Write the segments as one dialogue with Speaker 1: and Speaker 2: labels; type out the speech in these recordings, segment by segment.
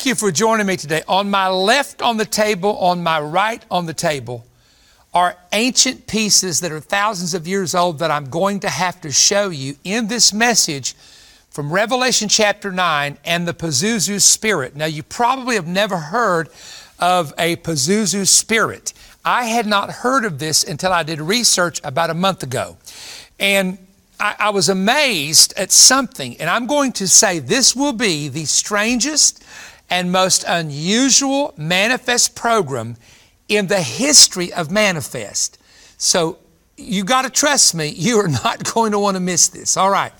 Speaker 1: Thank you for joining me today. On my left on the table, on my right on the table, are ancient pieces that are thousands of years old that I'm going to have to show you in this message from Revelation chapter 9 and the Pazuzu spirit. Now, you probably have never heard of a Pazuzu spirit. I had not heard of this until I did research about a month ago. And I, I was amazed at something, and I'm going to say this will be the strangest and most unusual manifest program in the history of manifest. So you got to trust me, you are not going to want to miss this. All right.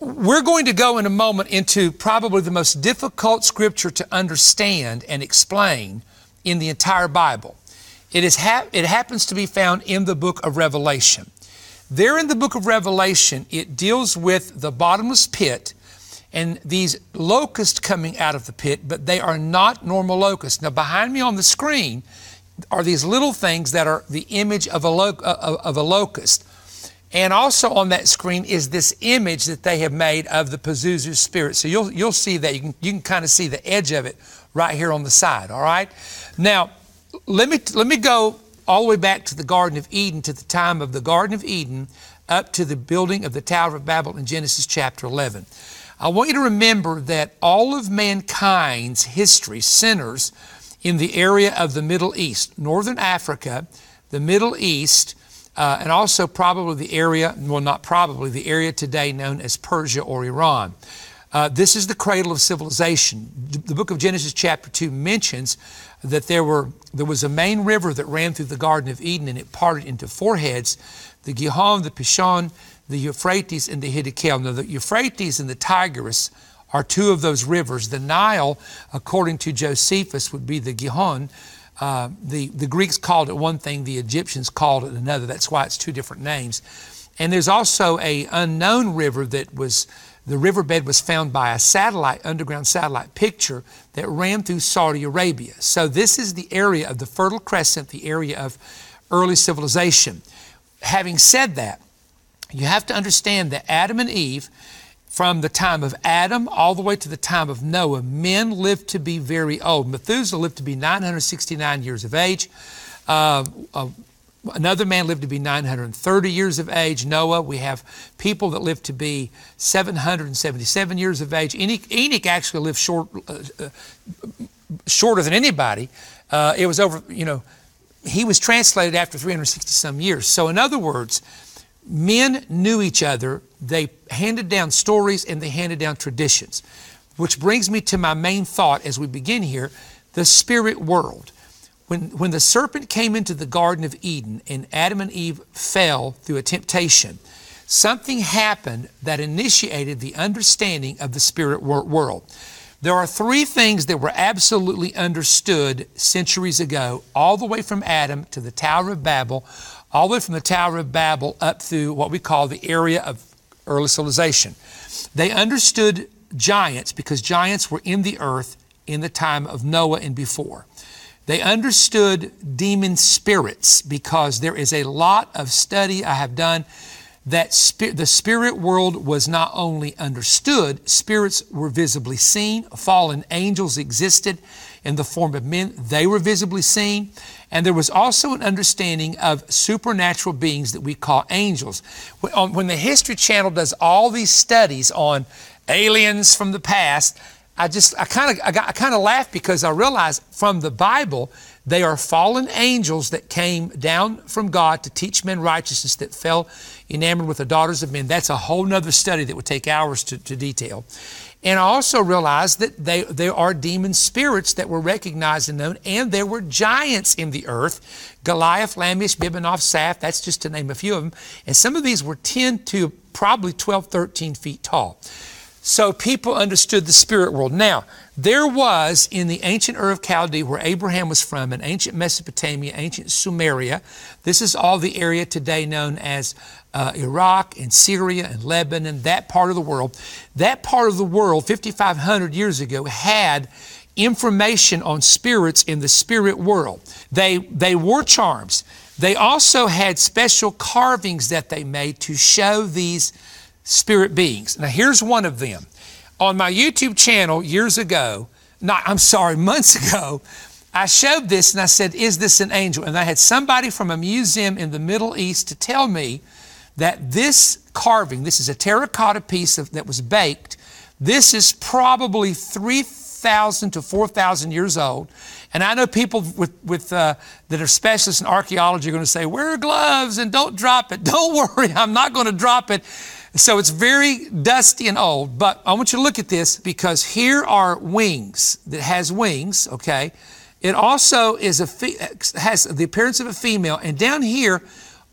Speaker 1: We're going to go in a moment into probably the most difficult scripture to understand and explain in the entire Bible. It, is it happens to be found in the book of Revelation. There in the book of Revelation, it deals with the bottomless pit and these locusts coming out of the pit, but they are not normal locusts. Now, behind me on the screen are these little things that are the image of a, lo- uh, of a locust. And also on that screen is this image that they have made of the Pazuzu spirit. So you'll, you'll see that. You can, you can kind of see the edge of it right here on the side, all right? Now, let me, let me go all the way back to the Garden of Eden, to the time of the Garden of Eden, up to the building of the Tower of Babel in Genesis chapter 11. I want you to remember that all of mankind's history centers in the area of the Middle East, Northern Africa, the Middle East, uh, and also probably the area, well, not probably, the area today known as Persia or Iran. Uh, this is the cradle of civilization. The book of Genesis, chapter 2, mentions that there, were, there was a main river that ran through the Garden of Eden and it parted into four heads the Gihon, the Pishon, the Euphrates, and the Hiddekel. Now, the Euphrates and the Tigris are two of those rivers. The Nile, according to Josephus, would be the Gihon. Uh, the, the Greeks called it one thing, the Egyptians called it another. That's why it's two different names. And there's also a unknown river that was the riverbed was found by a satellite, underground satellite picture that ran through Saudi Arabia. So this is the area of the Fertile Crescent, the area of early civilization. Having said that, you have to understand that Adam and Eve, from the time of Adam all the way to the time of Noah, men lived to be very old. Methuselah lived to be 969 years of age. Uh, uh, Another man lived to be 930 years of age. Noah, we have people that lived to be 777 years of age. Enoch, Enoch actually lived short, uh, uh, shorter than anybody. Uh, it was over, you know, he was translated after 360 some years. So, in other words, men knew each other, they handed down stories, and they handed down traditions. Which brings me to my main thought as we begin here the spirit world. When, when the serpent came into the Garden of Eden and Adam and Eve fell through a temptation, something happened that initiated the understanding of the spirit world. There are three things that were absolutely understood centuries ago, all the way from Adam to the Tower of Babel, all the way from the Tower of Babel up through what we call the area of early civilization. They understood giants because giants were in the earth in the time of Noah and before. They understood demon spirits because there is a lot of study I have done that the spirit world was not only understood, spirits were visibly seen. Fallen angels existed in the form of men, they were visibly seen. And there was also an understanding of supernatural beings that we call angels. When the History Channel does all these studies on aliens from the past, I just I kind of I, I kind of laugh because I realize from the Bible they are fallen angels that came down from God to teach men righteousness that fell enamored with the daughters of men. That's a whole nother study that would take hours to, to detail. And I also realized that they, there are demon spirits that were recognized and known, and there were giants in the earth Goliath, Lamech, Bibanoth, Saph, that's just to name a few of them. And some of these were 10 to probably 12, 13 feet tall. So people understood the spirit world. Now, there was in the ancient Ur of Chaldee, where Abraham was from, in ancient Mesopotamia, ancient Sumeria, this is all the area today known as uh, Iraq and Syria and Lebanon, that part of the world. That part of the world, 5,500 years ago, had information on spirits in the spirit world. They, they wore charms. They also had special carvings that they made to show these spirit beings. Now, here's one of them. On my YouTube channel years ago, not, I'm sorry, months ago, I showed this and I said, Is this an angel? And I had somebody from a museum in the Middle East to tell me that this carving, this is a terracotta piece of, that was baked, this is probably 3,000 to 4,000 years old. And I know people with, with, uh, that are specialists in archaeology are going to say, wear gloves and don't drop it. Don't worry, I'm not going to drop it. So it's very dusty and old. But I want you to look at this because here are wings that has wings, okay? It also is a has the appearance of a female, and down here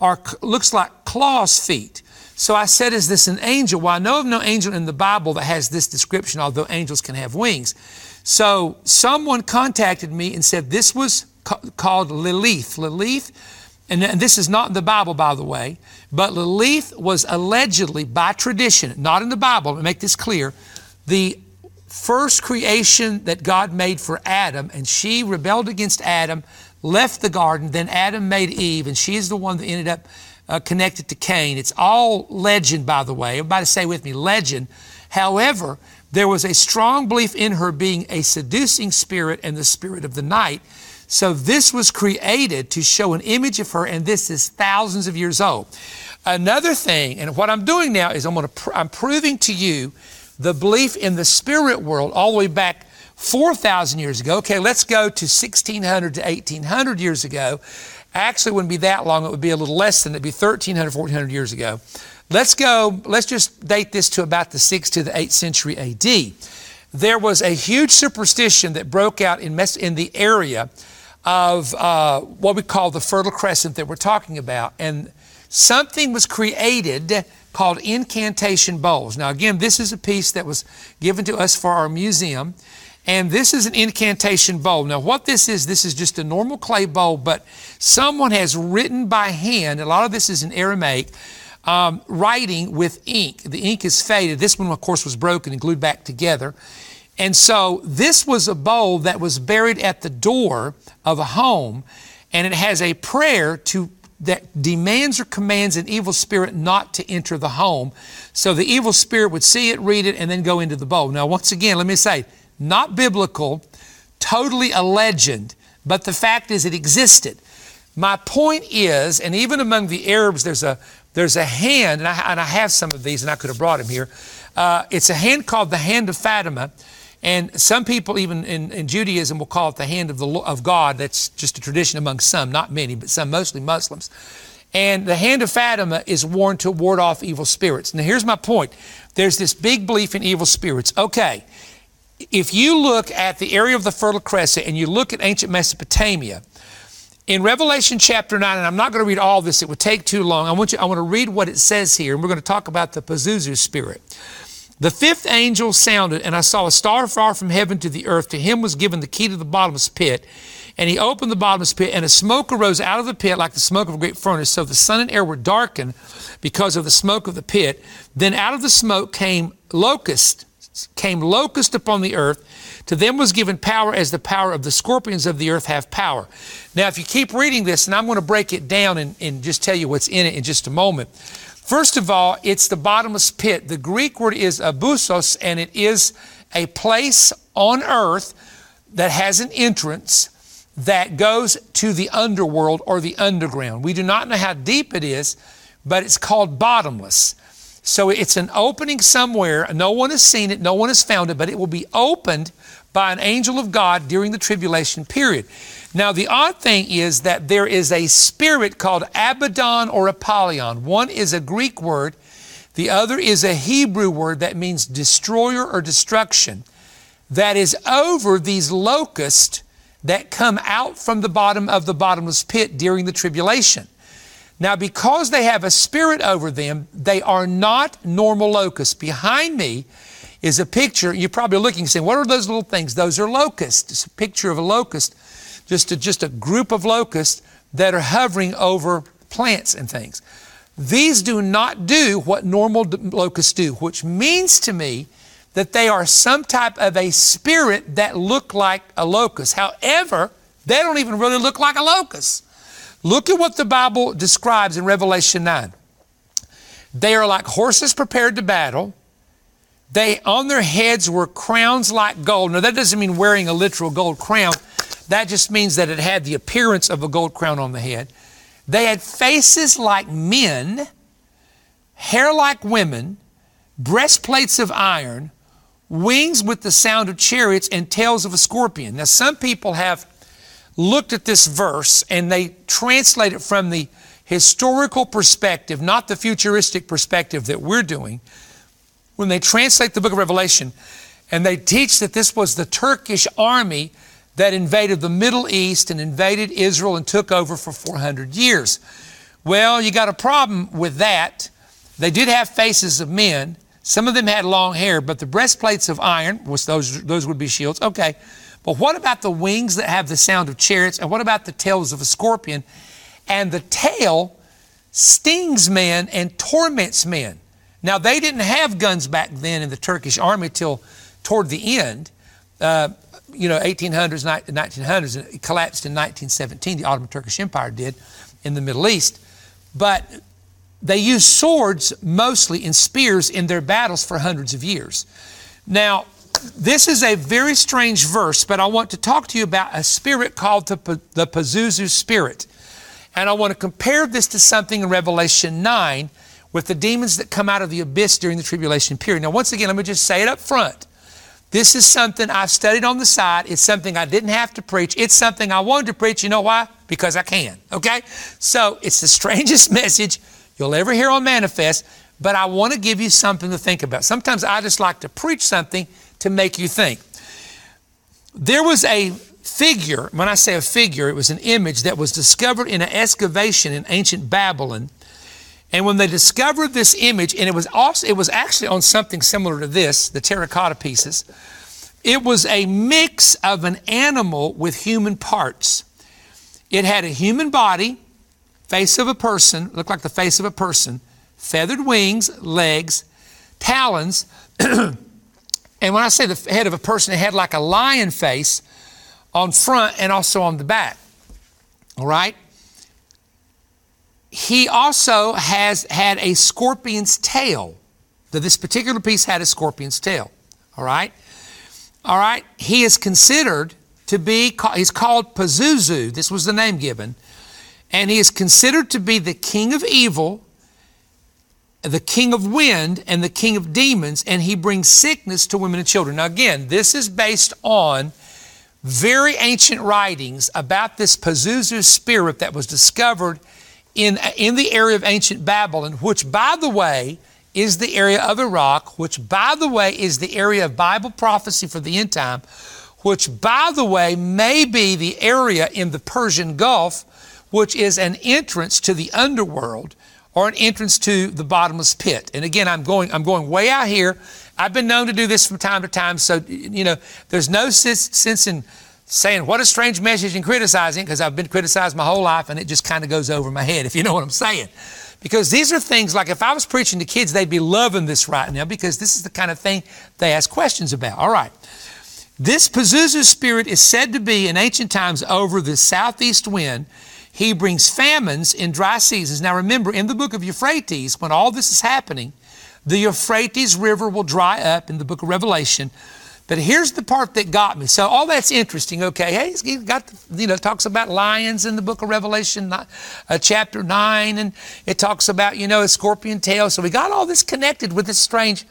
Speaker 1: are looks like claws feet. So I said, is this an angel? Well, I know of no angel in the Bible that has this description, although angels can have wings. So someone contacted me and said this was ca- called Lilith. Lilith, and this is not in the Bible, by the way, but Lilith was allegedly, by tradition, not in the Bible, to make this clear, the first creation that God made for Adam, and she rebelled against Adam, left the garden. Then Adam made Eve, and she is the one that ended up uh, connected to Cain. It's all legend, by the way. Everybody say with me, legend. However, there was a strong belief in her being a seducing spirit and the spirit of the night. So this was created to show an image of her, and this is thousands of years old. Another thing, and what I'm doing now is I'm going to pr- I'm proving to you the belief in the spirit world all the way back 4,000 years ago. Okay, let's go to 1600 to 1800 years ago. Actually, it wouldn't be that long. It would be a little less than it'd be 1300, 1400 years ago. Let's go, let's just date this to about the 6th to the 8th century AD. There was a huge superstition that broke out in, in the area of uh, what we call the Fertile Crescent that we're talking about. And something was created called incantation bowls. Now, again, this is a piece that was given to us for our museum. And this is an incantation bowl. Now, what this is, this is just a normal clay bowl, but someone has written by hand, a lot of this is in Aramaic, um, writing with ink. The ink is faded. This one, of course, was broken and glued back together. And so this was a bowl that was buried at the door of a home, and it has a prayer to that demands or commands an evil spirit not to enter the home. So the evil spirit would see it, read it, and then go into the bowl. Now, once again, let me say, not biblical, totally a legend, but the fact is it existed. My point is, and even among the Arabs, there's a there's a hand, and I, and I have some of these, and I could have brought them here. Uh, it's a hand called the hand of Fatima. And some people, even in, in, Judaism, will call it the hand of, the, of God. That's just a tradition among some, not many, but some, mostly Muslims. And the hand of Fatima is worn to ward off evil spirits. Now, here's my point there's this big belief in evil spirits. Okay, if you look at the area of the Fertile Crescent and you look at ancient Mesopotamia, in Revelation chapter 9, and I'm not going to read all this, it would take too long. I want, you, I want to read what it says here, and we're going to talk about the Pazuzu spirit. The fifth angel sounded, and I saw a star far from heaven to the earth. To him was given the key to the bottomless pit. And he opened the bottomless pit, and a smoke arose out of the pit like the smoke of a great furnace. So the sun and air were darkened because of the smoke of the pit. Then out of the smoke came locust, came locust upon the earth to them was given power as the power of the scorpions of the earth have power. Now, if you keep reading this, and I'm going to break it down and, and just tell you what's in it in just a moment. First of all, it's the bottomless pit. The Greek word is abusos, and it is a place on earth that has an entrance that goes to the underworld or the underground. We do not know how deep it is, but it's called bottomless. So it's an opening somewhere. No one has seen it, no one has found it, but it will be opened by an angel of God during the tribulation period. Now, the odd thing is that there is a spirit called Abaddon or Apollyon. One is a Greek word, the other is a Hebrew word that means destroyer or destruction, that is over these locusts that come out from the bottom of the bottomless pit during the tribulation. Now, because they have a spirit over them, they are not normal locusts. Behind me, is a picture. You're probably looking saying, what are those little things? Those are locusts. It's a picture of a locust, just a, just a group of locusts that are hovering over plants and things. These do not do what normal locusts do, which means to me that they are some type of a spirit that look like a locust. However, they don't even really look like a locust. Look at what the Bible describes in Revelation 9. They are like horses prepared to battle. They on their heads were crowns like gold. Now that doesn't mean wearing a literal gold crown. That just means that it had the appearance of a gold crown on the head. They had faces like men, hair like women, breastplates of iron, wings with the sound of chariots, and tails of a scorpion. Now, some people have looked at this verse and they translate it from the historical perspective, not the futuristic perspective that we're doing. When they translate the book of Revelation and they teach that this was the Turkish army that invaded the Middle East and invaded Israel and took over for 400 years. Well, you got a problem with that. They did have faces of men. Some of them had long hair, but the breastplates of iron, which those, those would be shields. Okay. But what about the wings that have the sound of chariots? And what about the tails of a scorpion? And the tail stings men and torments men. Now, they didn't have guns back then in the Turkish army till toward the end. Uh, you know, 1800s, 1900s, and it collapsed in 1917. The Ottoman Turkish Empire did in the Middle East. But they used swords mostly and spears in their battles for hundreds of years. Now, this is a very strange verse, but I want to talk to you about a spirit called the, the Pazuzu spirit. And I want to compare this to something in Revelation 9 with the demons that come out of the abyss during the tribulation period. Now, once again, let me just say it up front. This is something I've studied on the side. It's something I didn't have to preach. It's something I wanted to preach. You know why? Because I can. Okay? So it's the strangest message you'll ever hear on Manifest, but I want to give you something to think about. Sometimes I just like to preach something to make you think. There was a figure, when I say a figure, it was an image that was discovered in an excavation in ancient Babylon and when they discovered this image, and it was also it was actually on something similar to this, the terracotta pieces, it was a mix of an animal with human parts. It had a human body, face of a person, looked like the face of a person, feathered wings, legs, talons, and when I say the head of a person, it had like a lion face on front and also on the back. All right? he also has had a scorpion's tail. That this particular piece had a scorpion's tail. All right? All right? He is considered to be, he's called Pazuzu. This was the name given. And he is considered to be the king of evil, the king of wind, and the king of demons, and he brings sickness to women and children. Now, again, this is based on very ancient writings about this Pazuzu spirit that was discovered in, in the area of ancient Babylon, which, by the way, is the area of Iraq, which, by the way, is the area of Bible prophecy for the end time, which, by the way, may be the area in the Persian Gulf, which is an entrance to the underworld or an entrance to the bottomless pit. And again, I'm going, I'm going way out here. I've been known to do this from time to time, so, you know, there's no sense in saying what a strange message and criticizing because I've been criticized my whole life and it just kind of goes over my head, if you know what I'm saying. Because these are things like if I was preaching to kids, they'd be loving this right now because this is the kind of thing they ask questions about. All right. This Pazuzu spirit is said to be in ancient times over the southeast wind. He brings famines in dry seasons. Now remember, in the book of Euphrates, when all this is happening, the Euphrates River will dry up in the book of Revelation. But here's the part that got me. So all that's interesting. Okay, hey, he's got you know talks about lions in the book of Revelation, uh, chapter nine, and it talks about you know a scorpion tail. So we got all this connected with this strange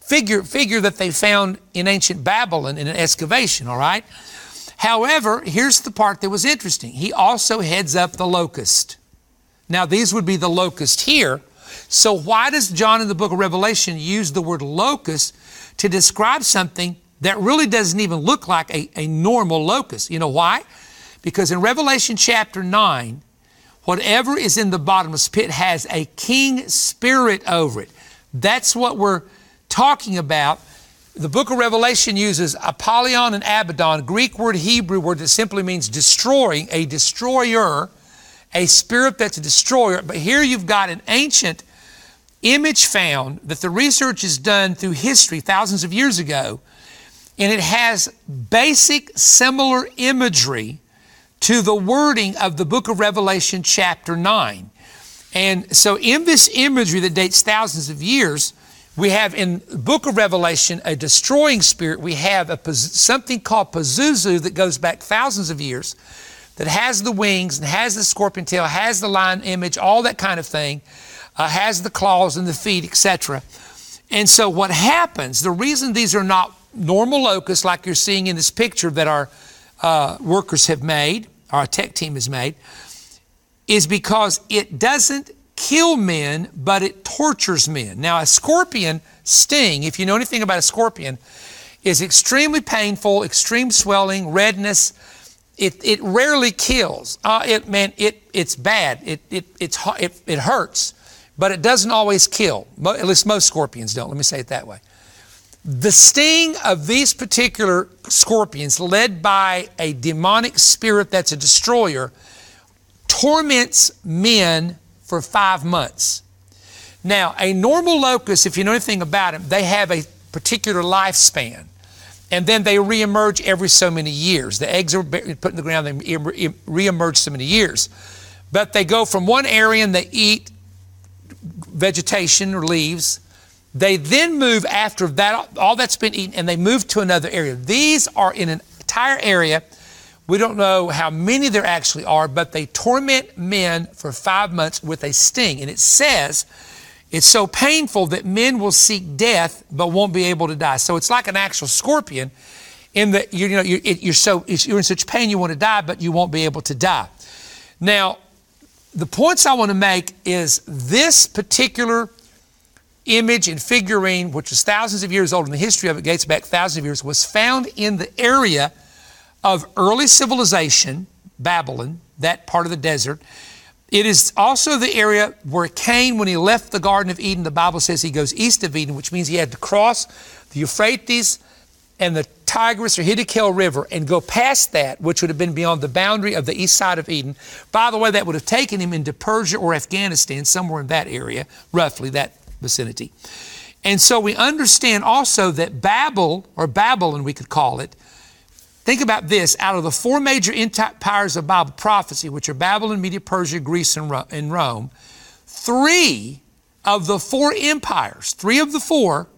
Speaker 1: figure figure that they found in ancient Babylon in an excavation. All right. However, here's the part that was interesting. He also heads up the locust. Now these would be the locust here. So why does John in the book of Revelation use the word locust to describe something that really doesn't even look like a, a normal locust. You know why? Because in Revelation chapter 9, whatever is in the bottomless pit has a king spirit over it. That's what we're talking about. The book of Revelation uses Apollyon and Abaddon, Greek word, Hebrew word that simply means destroying, a destroyer, a spirit that's a destroyer. But here you've got an ancient image found that the research is done through history thousands of years ago and it has basic similar imagery to the wording of the book of Revelation, chapter 9. And so, in this imagery that dates thousands of years, We have in the book of Revelation a destroying spirit. We have a, something called Pazuzu that goes back thousands of years that has the wings and has the scorpion tail, has the lion image, all that kind of thing, uh, has the claws and the feet, etc. And so what happens, the reason these are not normal locusts like you're seeing in this picture that our uh, workers have made, our tech team has made, is because it doesn't kill men, but it tortures men. Now, a scorpion sting, if you know anything about a scorpion, is extremely painful, extreme swelling, redness. It, it rarely kills. Uh, it, man, it, it's bad. It, it, it's, it, it hurts, but it doesn't always kill. At least most scorpions don't. Let me say it that way. The sting of these particular scorpions, led by a demonic spirit that's a destroyer, torments men for five months. Now, a normal locust, if you know anything about them, they have a particular lifespan. And then they reemerge every so many years. The eggs are put in the ground, they reemerge so many years. But they go from one area and they eat vegetation or leaves. They then move after that, all that's been eaten, and they move to another area. These are in an entire area we don't know how many there actually are, but they torment men for five months with a sting. And it says it's so painful that men will seek death but won't be able to die. So it's like an actual scorpion in that you know you're, you're so you're in such pain you want to die, but you won't be able to die. Now, the points I want to make is this particular image and figurine, which is thousands of years old, and the history of it dates back thousands of years, was found in the area of early civilization, Babylon, that part of the desert. It is also the area where Cain, when he left the Garden of Eden, the Bible says he goes east of Eden, which means he had to cross the Euphrates and the Tigris or Hiddekel River and go past that, which would have been beyond the boundary of the east side of Eden. By the way, that would have taken him into Persia or Afghanistan, somewhere in that area, roughly that vicinity. And so we understand also that Babel, or Babylon we could call it, Think about this out of the four major empires of Bible prophecy, which are Babylon, Media, Persia, Greece, and Rome, three of the four empires, three of the four,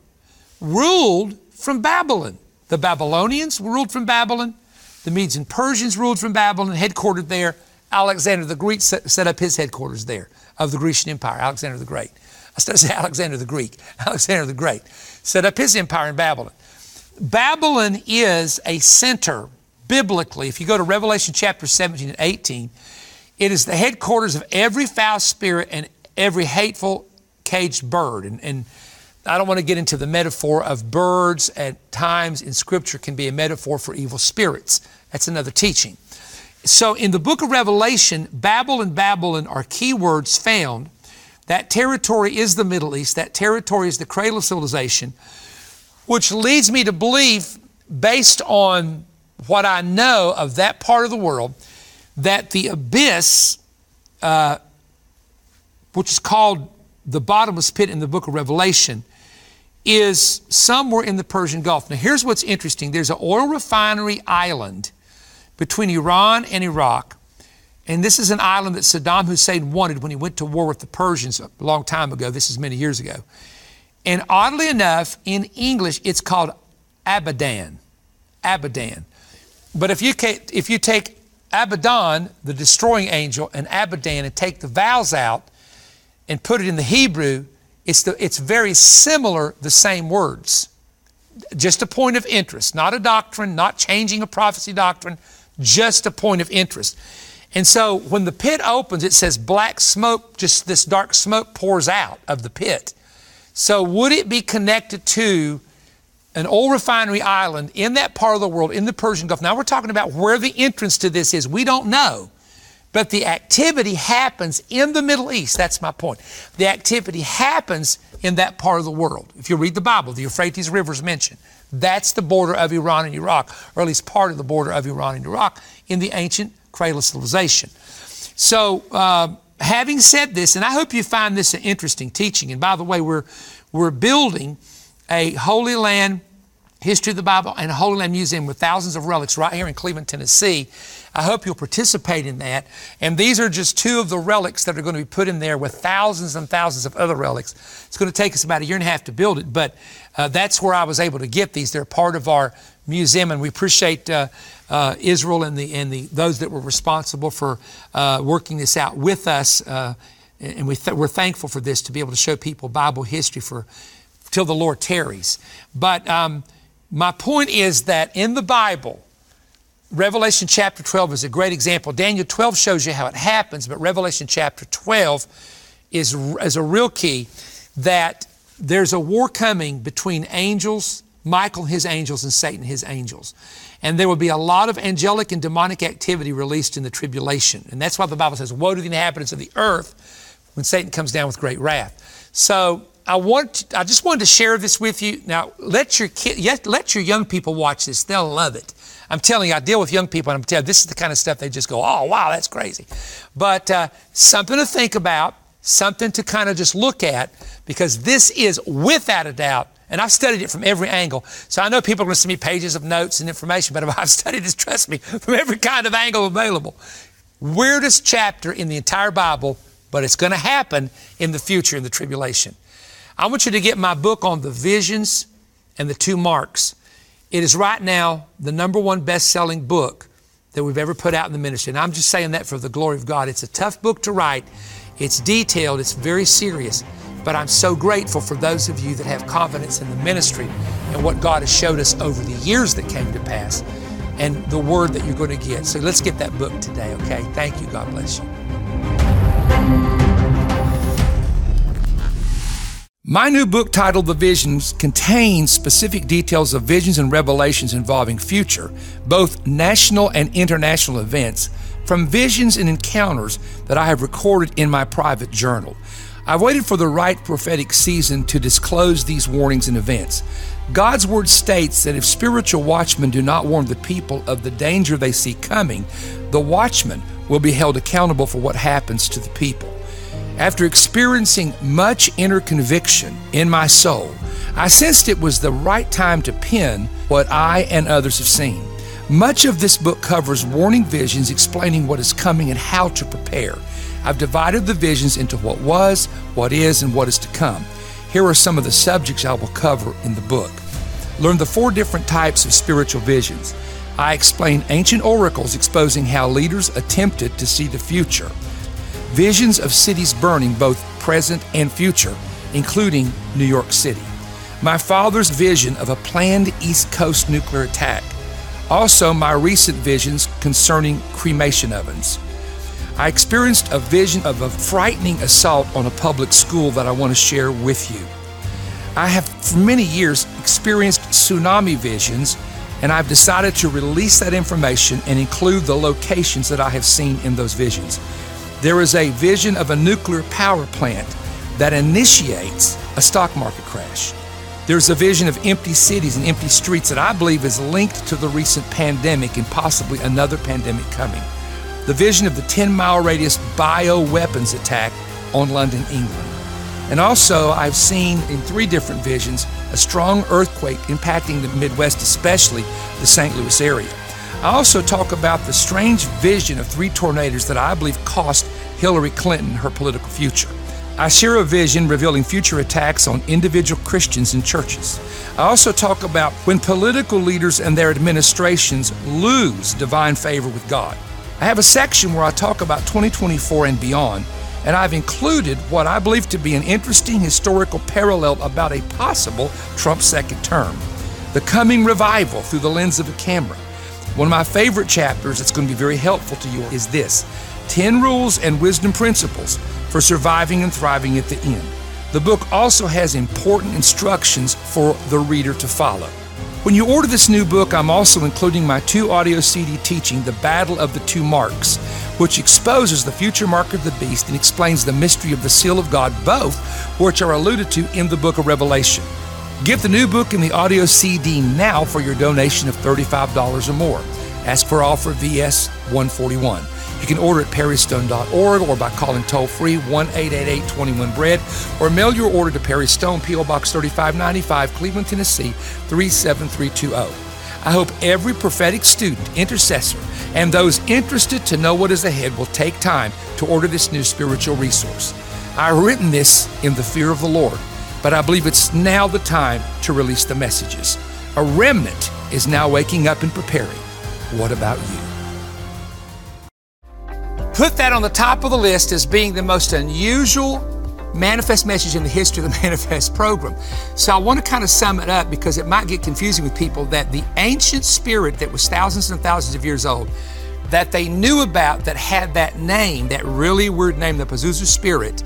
Speaker 1: ruled from Babylon. The Babylonians ruled from Babylon, the Medes and Persians ruled from Babylon, headquartered there. Alexander the Greek set, set up his headquarters there of the Grecian Empire, Alexander the Great. I started to say Alexander the Greek, Alexander the Great, set up his empire in Babylon. Babylon is a center biblically. If you go to Revelation chapter 17 and 18, it is the headquarters of every foul spirit and every hateful caged bird. And, and I don't want to get into the metaphor of birds at times in Scripture can be a metaphor for evil spirits. That's another teaching. So in the book of Revelation, Babel and Babylon are key words found. That territory is the Middle East. That territory is the cradle of civilization which leads me to believe, based on what I know of that part of the world, that the abyss, uh, which is called the bottomless pit in the book of Revelation, is somewhere in the Persian Gulf. Now, here's what's interesting there's an oil refinery island between Iran and Iraq. And this is an island that Saddam Hussein wanted when he went to war with the Persians a long time ago. This is many years ago. And oddly enough, in English, it's called Abadan. Abadan. But if you, if you take Abaddon, the destroying angel, and Abadan and take the vowels out and put it in the Hebrew, it's, the, it's very similar, the same words. Just a point of interest, not a doctrine, not changing a prophecy doctrine, just a point of interest. And so when the pit opens, it says black smoke, just this dark smoke pours out of the pit. So, would it be connected to an oil refinery island in that part of the world, in the Persian Gulf? Now, we're talking about where the entrance to this is. We don't know. But the activity happens in the Middle East. That's my point. The activity happens in that part of the world. If you read the Bible, the Euphrates River is mentioned. That's the border of Iran and Iraq, or at least part of the border of Iran and Iraq in the ancient cradle civilization. So, uh, having said this, and I hope you find this an interesting teaching, and by the way, we're, we're building a Holy Land History of the Bible and Holy Land Museum with thousands of relics right here in Cleveland, Tennessee. I hope you'll participate in that. And these are just two of the relics that are going to be put in there with thousands and thousands of other relics. It's going to take us about a year and a half to build it, but uh, that's where I was able to get these. They're part of our museum, and we appreciate uh, uh, Israel and the and the those that were responsible for uh, working this out with us. Uh, and we th- we're thankful for this to be able to show people Bible history for till the Lord tarries. But um, my point is that in the Bible, Revelation chapter 12 is a great example. Daniel 12 shows you how it happens, but Revelation chapter 12 is, is a real key that there's a war coming between angels, Michael, his angels, and Satan, his angels. And there will be a lot of angelic and demonic activity released in the tribulation. And that's why the Bible says, Woe to the inhabitants of the earth when Satan comes down with great wrath. So I want I just wanted to share this with you. Now let your kid, let your young people watch this. They'll love it. I'm telling you, I deal with young people, and I'm telling you, this is the kind of stuff they just go, "Oh, wow, that's crazy." But uh, something to think about, something to kind of just look at, because this is without a doubt. And I've studied it from every angle. So I know people are going to send me pages of notes and information, but I've studied this, trust me, from every kind of angle available. Weirdest chapter in the entire Bible, but it's going to happen in the future in the tribulation. I want you to get my book on the visions and the two marks. It is right now the number one best selling book that we've ever put out in the ministry. And I'm just saying that for the glory of God. It's a tough book to write, it's detailed, it's very serious. But I'm so grateful for those of you that have confidence in the ministry and what God has showed us over the years that came to pass and the word that you're going to get. So let's get that book today, okay? Thank you. God bless you. My new book titled The Visions contains specific details of visions and revelations involving future, both national and international events, from visions and encounters that I have recorded in my private journal. I've waited for the right prophetic season to disclose these warnings and events. God's word states that if spiritual watchmen do not warn the people of the danger they see coming, the watchmen will be held accountable for what happens to the people. After experiencing much inner conviction in my soul, I sensed it was the right time to pen what I and others have seen. Much of this book covers warning visions explaining what is coming and how to prepare. I've divided the visions into what was, what is, and what is to come. Here are some of the subjects I will cover in the book. Learn the four different types of spiritual visions. I explain ancient oracles exposing how leaders attempted to see the future visions of cities burning, both present and future, including New York City. My father's vision of a planned East Coast nuclear attack. Also, my recent visions concerning cremation ovens. I experienced a vision of a frightening assault on a public school that I want to share with you. I have for many years experienced tsunami visions, and I've decided to release that information and include the locations that I have seen in those visions. There is a vision of a nuclear power plant that initiates a stock market crash. There's a vision of empty cities and empty streets that I believe is linked to the recent pandemic and possibly another pandemic coming. The vision of the 10 mile radius bioweapons attack on London, England. And also, I've seen in three different visions a strong earthquake impacting the Midwest, especially the St. Louis area. I also talk about the strange vision of three tornadoes that I believe cost Hillary Clinton her political future. I share a vision revealing future attacks on individual Christians and churches. I also talk about when political leaders and their administrations lose divine favor with God. I have a section where I talk about 2024 and beyond, and I've included what I believe to be an interesting historical parallel about a possible Trump second term the coming revival through the lens of a camera. One of my favorite chapters that's going to be very helpful to you is this 10 Rules and Wisdom Principles for Surviving and Thriving at the End. The book also has important instructions for the reader to follow. When you order this new book, I'm also including my two audio CD teaching, The Battle of the Two Marks, which exposes the future mark of the beast and explains the mystery of the seal of God, both which are alluded to in the book of Revelation. Get the new book and the audio CD now for your donation of $35 or more. Ask for offer VS 141. You can order at perrystone.org or by calling toll free 1 888 21 Bread or mail your order to Perry Stone, P.O. Box 3595, Cleveland, Tennessee 37320. I hope every prophetic student, intercessor, and those interested to know what is ahead will take time to order this new spiritual resource. I've written this in the fear of the Lord, but I believe it's now the time to release the messages. A remnant is now waking up and preparing. What about you? Put that on the top of the list as being the most unusual manifest message in the history of the manifest program. So I want to kind of sum it up because it might get confusing with people that the ancient spirit that was thousands and thousands of years old that they knew about that had that name, that really weird name, the Pazuzu spirit,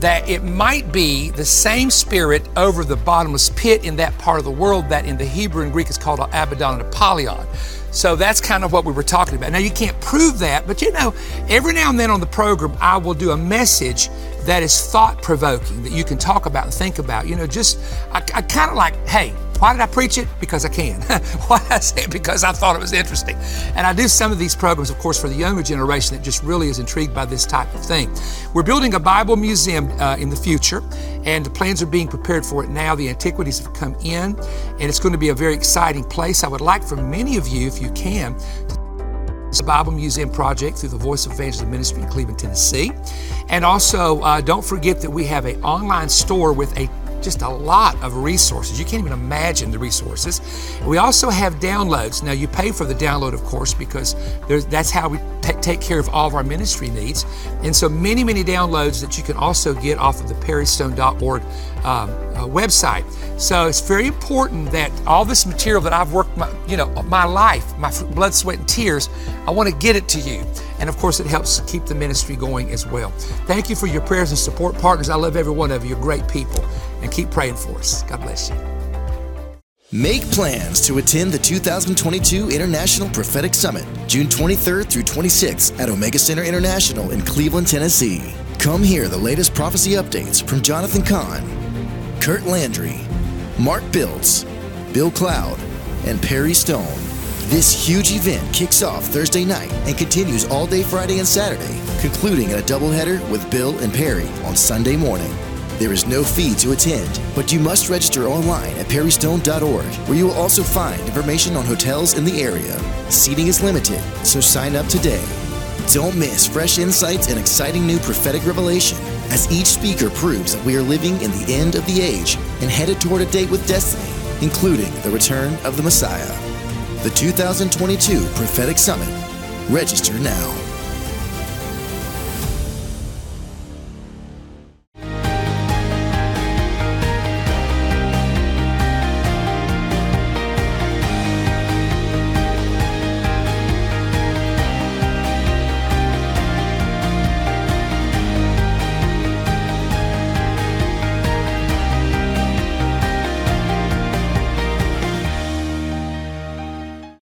Speaker 1: that it might be the same spirit over the bottomless pit in that part of the world that in the Hebrew and Greek is called Abaddon and Apollyon. So that's kind of what we were talking about. Now, you can't prove that, but you know, every now and then on the program, I will do a message that is thought provoking that you can talk about and think about. You know, just, I, I kind of like, hey, why did I preach it? Because I can. Why did I say it? Because I thought it was interesting. And I do some of these programs, of course, for the younger generation that just really is intrigued by this type of thing. We're building a Bible museum uh, in the future, and the plans are being prepared for it now. The antiquities have come in, and it's going to be a very exciting place. I would like for many of you, if you can, the Bible Museum Project through the Voice of Evangelism Ministry in Cleveland, Tennessee. And also, uh, don't forget that we have an online store with a just a lot of resources. You can't even imagine the resources. We also have downloads. Now, you pay for the download, of course, because that's how we t- take care of all of our ministry needs. And so, many, many downloads that you can also get off of the perrystone.org um, uh, website. So, it's very important that all this material that I've worked, my, you know, my life, my blood, sweat, and tears, I want to get it to you. And of course, it helps keep the ministry going as well. Thank you for your prayers and support, partners. I love every one of you. You're great people and keep praying for us. God bless you.
Speaker 2: Make plans to attend the 2022 International Prophetic Summit, June 23rd through 26th at Omega Center International in Cleveland, Tennessee. Come hear the latest prophecy updates from Jonathan Cahn, Curt Landry, Mark Biltz, Bill Cloud, and Perry Stone. This huge event kicks off Thursday night and continues all day Friday and Saturday, concluding in a doubleheader with Bill and Perry on Sunday morning. There is no fee to attend, but you must register online at perrystone.org, where you will also find information on hotels in the area. Seating is limited, so sign up today. Don't miss fresh insights and exciting new prophetic revelation as each speaker proves that we are living in the end of the age and headed toward a date with destiny, including the return of the Messiah. The 2022 Prophetic Summit. Register now.